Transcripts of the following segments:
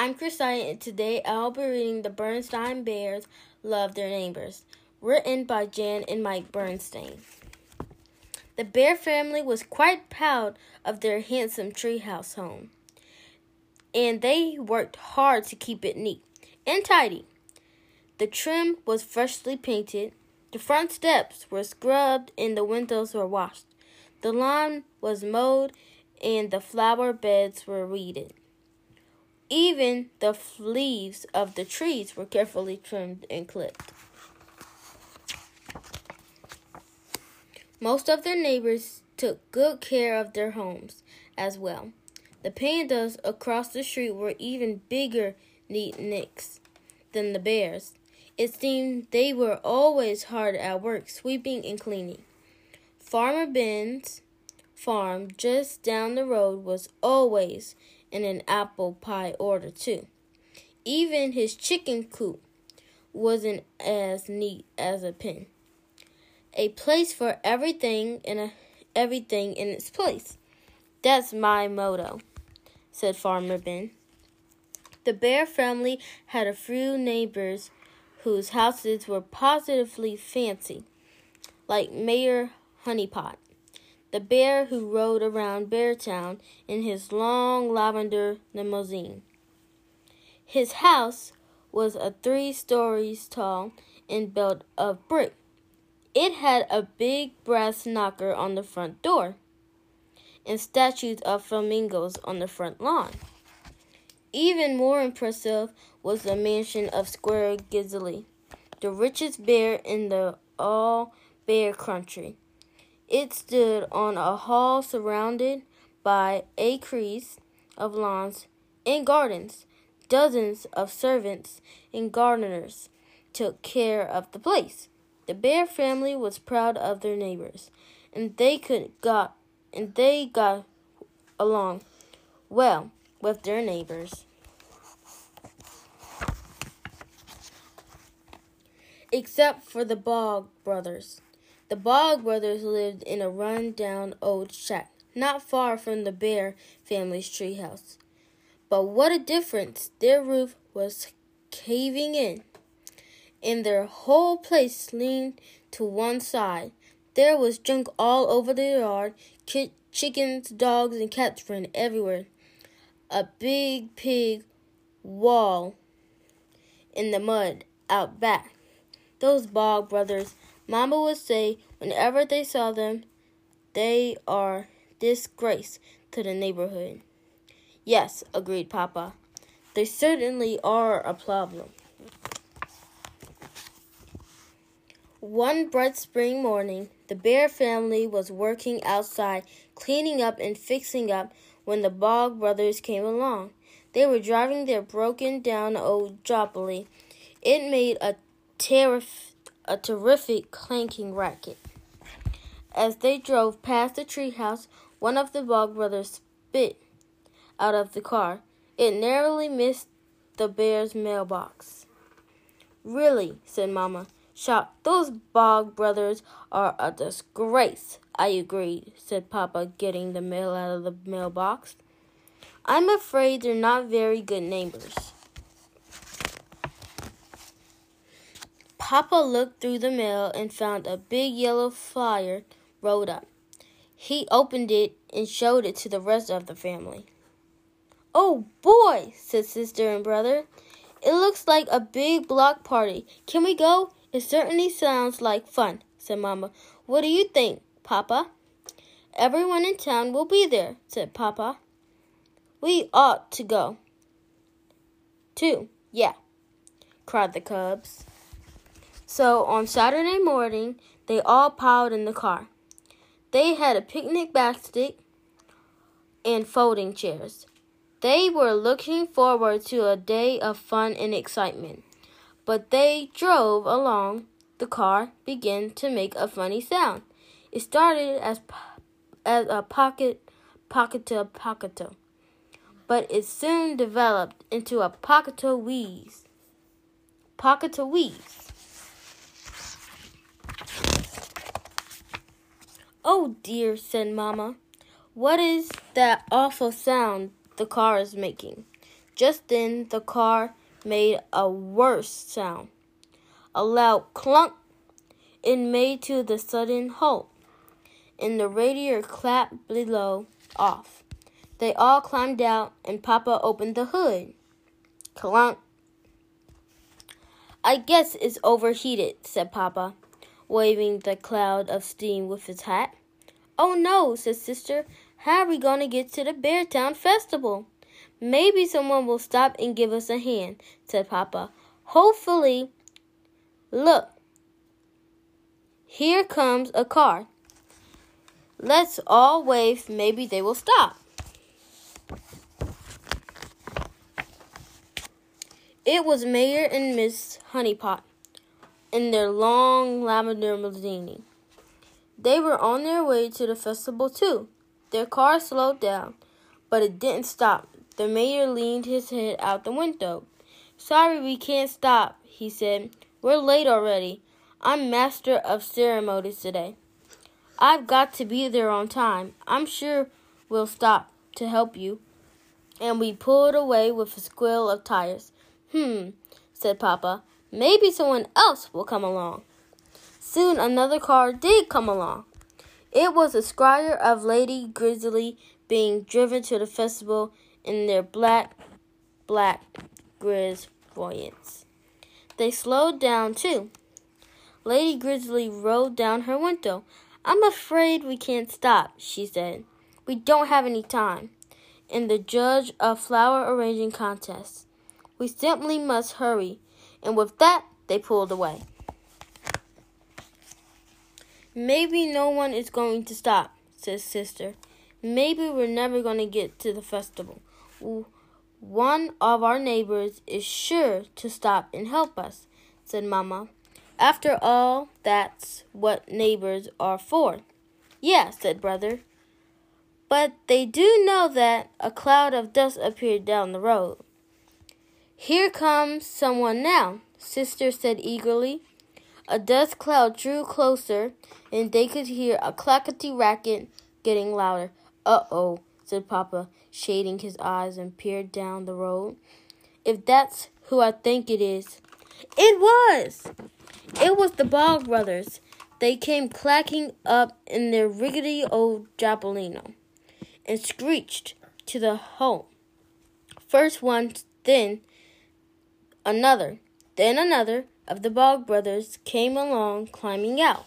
I'm Christina, and today I'll be reading The Berenstain Bears Love Their Neighbors, written by Jan and Mike Berenstain. The Bear family was quite proud of their handsome treehouse home, and they worked hard to keep it neat and tidy. The trim was freshly painted, the front steps were scrubbed, and the windows were washed. The lawn was mowed, and the flower beds were weeded. Even the leaves of the trees were carefully trimmed and clipped. Most of their neighbors took good care of their homes as well. The pandas across the street were even bigger neatniks than the bears. It seemed they were always hard at work sweeping and cleaning. Farmer Ben's farm just down the road was always and an apple pie order, too. Even his chicken coop wasn't as neat as a pin. A place for everything and a, everything in its place. That's my motto, said Farmer Ben. The bear family had a few neighbors whose houses were positively fancy, like Mayor Honeypot the bear who rode around Beartown in his long lavender limousine. His house was a three stories tall and built of brick. It had a big brass knocker on the front door and statues of flamingos on the front lawn. Even more impressive was the mansion of Squire Grizzly, the richest bear in the all bear country. It stood on a hall surrounded by acres of lawns and gardens. Dozens of servants and gardeners took care of the place. The bear family was proud of their neighbors, and they could got and they got along well with their neighbors. Except for the Bog brothers. The Bog brothers lived in a run-down old shack not far from the Bear family's treehouse. But what a difference! Their roof was caving in, and their whole place leaned to one side. There was junk all over the yard. chickens, dogs, and cats ran everywhere. A big pig wall in the mud out back. Those Bog brothers Mama would say whenever they saw them, they are disgrace to the neighborhood. Yes, agreed Papa. They certainly are a problem. One bright spring morning, the Bear family was working outside, cleaning up and fixing up when the Bog brothers came along. They were driving their broken down old Jopley. It made a terrific a terrific clanking racket. As they drove past the treehouse, one of the Bog brothers spit out of the car. It narrowly missed the bear's mailbox. Really, said Mamma, shocked. Those Bog brothers are a disgrace. I agreed, said Papa, getting the mail out of the mailbox. I'm afraid they're not very good neighbors. Papa looked through the mail and found a big yellow flyer rolled up. He opened it and showed it to the rest of the family. Oh boy, said sister and brother. It looks like a big block party. Can we go? It certainly sounds like fun, said Mamma. What do you think, Papa? Everyone in town will be there, said Papa. We ought to go. Too, yeah, cried the cubs. So on Saturday morning, they all piled in the car. They had a picnic basket and folding chairs. They were looking forward to a day of fun and excitement. But they drove along. The car began to make a funny sound. It started as as a pocket pocketo pocketo, but it soon developed into a pocketo wheeze. Pocketo wheeze. Oh dear, said Mamma. What is that awful sound the car is making? Just then, the car made a worse sound. A loud clunk it made to the sudden halt, and the radiator clapped below off. They all climbed out, and Papa opened the hood. Clunk. I guess it's overheated, said Papa, waving the cloud of steam with his hat. Oh no, said Sister. How are we going to get to the Beartown Festival? Maybe someone will stop and give us a hand, said Papa. Hopefully. Look, here comes a car. Let's all wave. Maybe they will stop. It was Mayor and Miss Honeypot in their long lavender limousine. They were on their way to the festival too. Their car slowed down, but it didn't stop. The mayor leaned his head out the window. Sorry we can't stop, he said. We're late already. I'm master of ceremonies today. I've got to be there on time. I'm sure we'll stop to help you. And we pulled away with a squeal of tires. Hmm, said Papa. Maybe someone else will come along. Soon another car did come along. It was a squire of Lady Grizzly being driven to the festival in their black, black Grizz voyants. They slowed down too. Lady Grizzly rolled down her window. I'm afraid we can't stop, she said. We don't have any time. In the judge of flower arranging contest. We simply must hurry. And with that, they pulled away. Maybe no one is going to stop, said Sister. Maybe we're never going to get to the festival. One of our neighbors is sure to stop and help us, said Mamma. After all, that's what neighbors are for. Yeah, said Brother. But they do know that a cloud of dust appeared down the road. Here comes someone now, Sister said eagerly. A dust cloud drew closer, and they could hear a clackety racket getting louder. Uh oh, said Papa, shading his eyes and peered down the road. If that's who I think it is. It was! It was the Bog Brothers. They came clacking up in their rickety old Japolino and screeched to the home. First one, then Another, then another of the Bog brothers came along climbing out.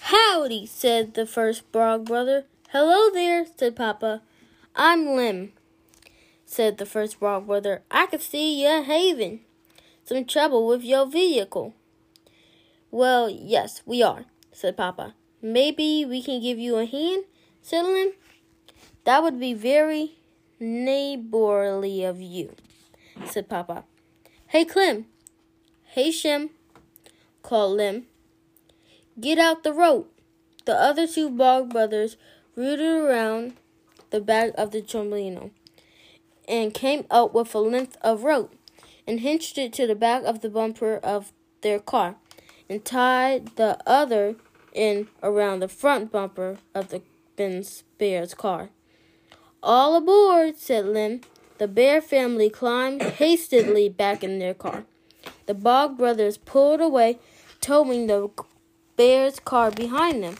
Howdy, said the first Bog brother. Hello there, said Papa. I'm Lem, said the first Bog brother. I can see you're having some trouble with your vehicle. Well, yes, we are, said Papa. Maybe we can give you a hand, said Lem. That would be very neighborly of you, said Papa. Hey, Clem. Hey, Shem, called Lem. Get out the rope. The other two Bog brothers rooted around the back of the Trombolino and came up with a length of rope and hinged it to the back of the bumper of their car and tied the other end around the front bumper of the Ben's Bear's car. All aboard, said Lem. The bear family climbed hastily back in their car. The Bog brothers pulled away, towing the bear's car behind them.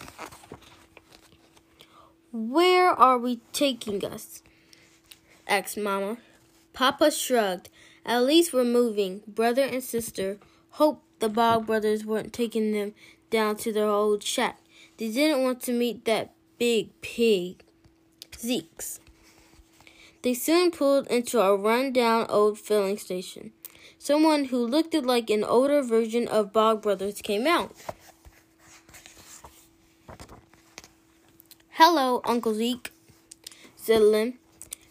Where are we taking us? asked Mamma. Papa shrugged. At least we're moving. Brother and sister hoped the Bog brothers weren't taking them down to their old shack. They didn't want to meet that big pig, Zeke's. They soon pulled into a run-down old filling station. Someone who looked like an older version of Bog Brothers came out. Hello, Uncle Zeke, said Lem.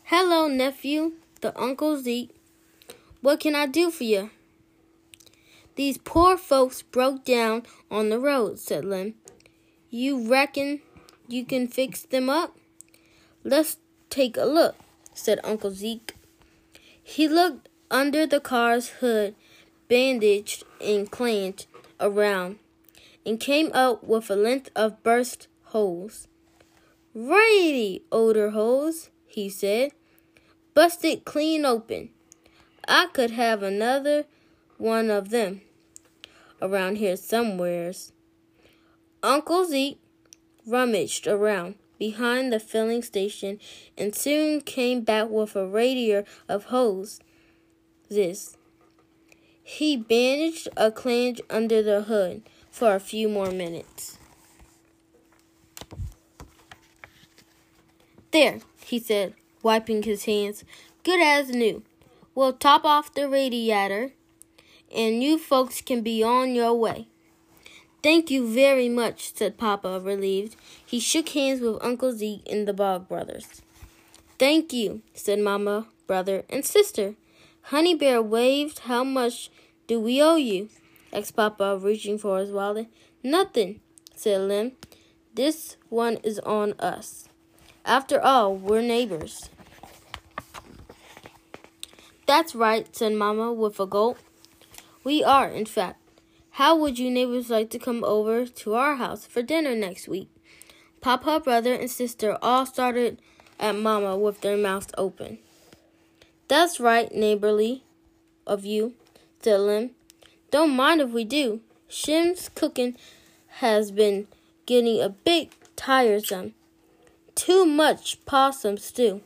Hello, nephew, the Uncle Zeke. What can I do for you? These poor folks broke down on the road, said Lem. You reckon you can fix them up? Let's take a look said Uncle Zeke. He looked under the car's hood, bandaged and clamped around, and came out with a length of burst holes. Righty, older holes, he said. Busted clean open. I could have another one of them around here somewheres. Uncle Zeke rummaged around behind the filling station and soon came back with a radiator of hose. This. He bandaged a clange under the hood for a few more minutes. There, he said, wiping his hands. Good as new. We'll top off the radiator, and you folks can be on your way. Thank you very much, said Papa, relieved. He shook hands with Uncle Zeke and the Bog brothers. Thank you, said Mama, brother, and sister. Honey Bear waved. How much do we owe you? asked Papa, reaching for his wallet. Nothing, said Lem. This one is on us. After all, we're neighbors. That's right, said Mama with a gulp. We are, in fact. How would you neighbors like to come over to our house for dinner next week? Papa, brother, and sister all started at Mama with their mouths open. That's right, neighborly of you, said Lem. Don't mind if we do. Shem's cooking has been getting a bit tiresome. Too much possum stew.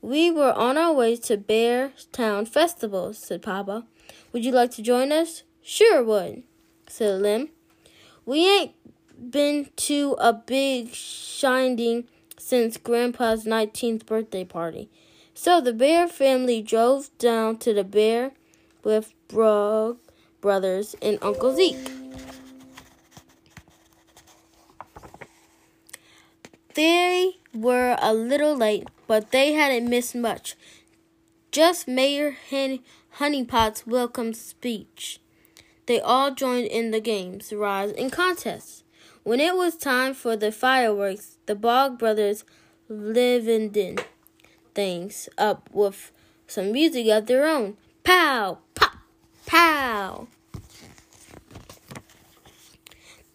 We were on our way to Bear Town Festival, said Papa. Would you like to join us? Sure would, said Lem. We ain't been to a big shining since Grandpa's 19th birthday party. So the Bear family drove down to the Bear with Bog brothers and Uncle Zeke. They were a little late, but they hadn't missed much. Just Mayor Honeypot's welcome speech. They all joined in the games, rides, and contests. When it was time for the fireworks, the Bog brothers livened things up with some music of their own. Pow, pop, pow.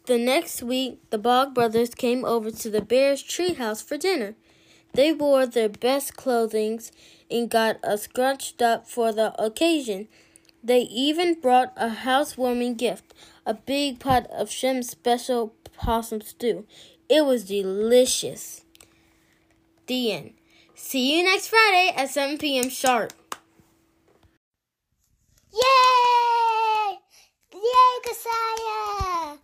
The next week, the Bog brothers came over to the Bears' treehouse for dinner. They wore their best clothing and got us scrunched up for the occasion. They even brought a housewarming gift, a big pot of Shem's special possum stew. It was delicious. The end. See you next Friday at 7 p.m. sharp. Yay! Yay, Kasai!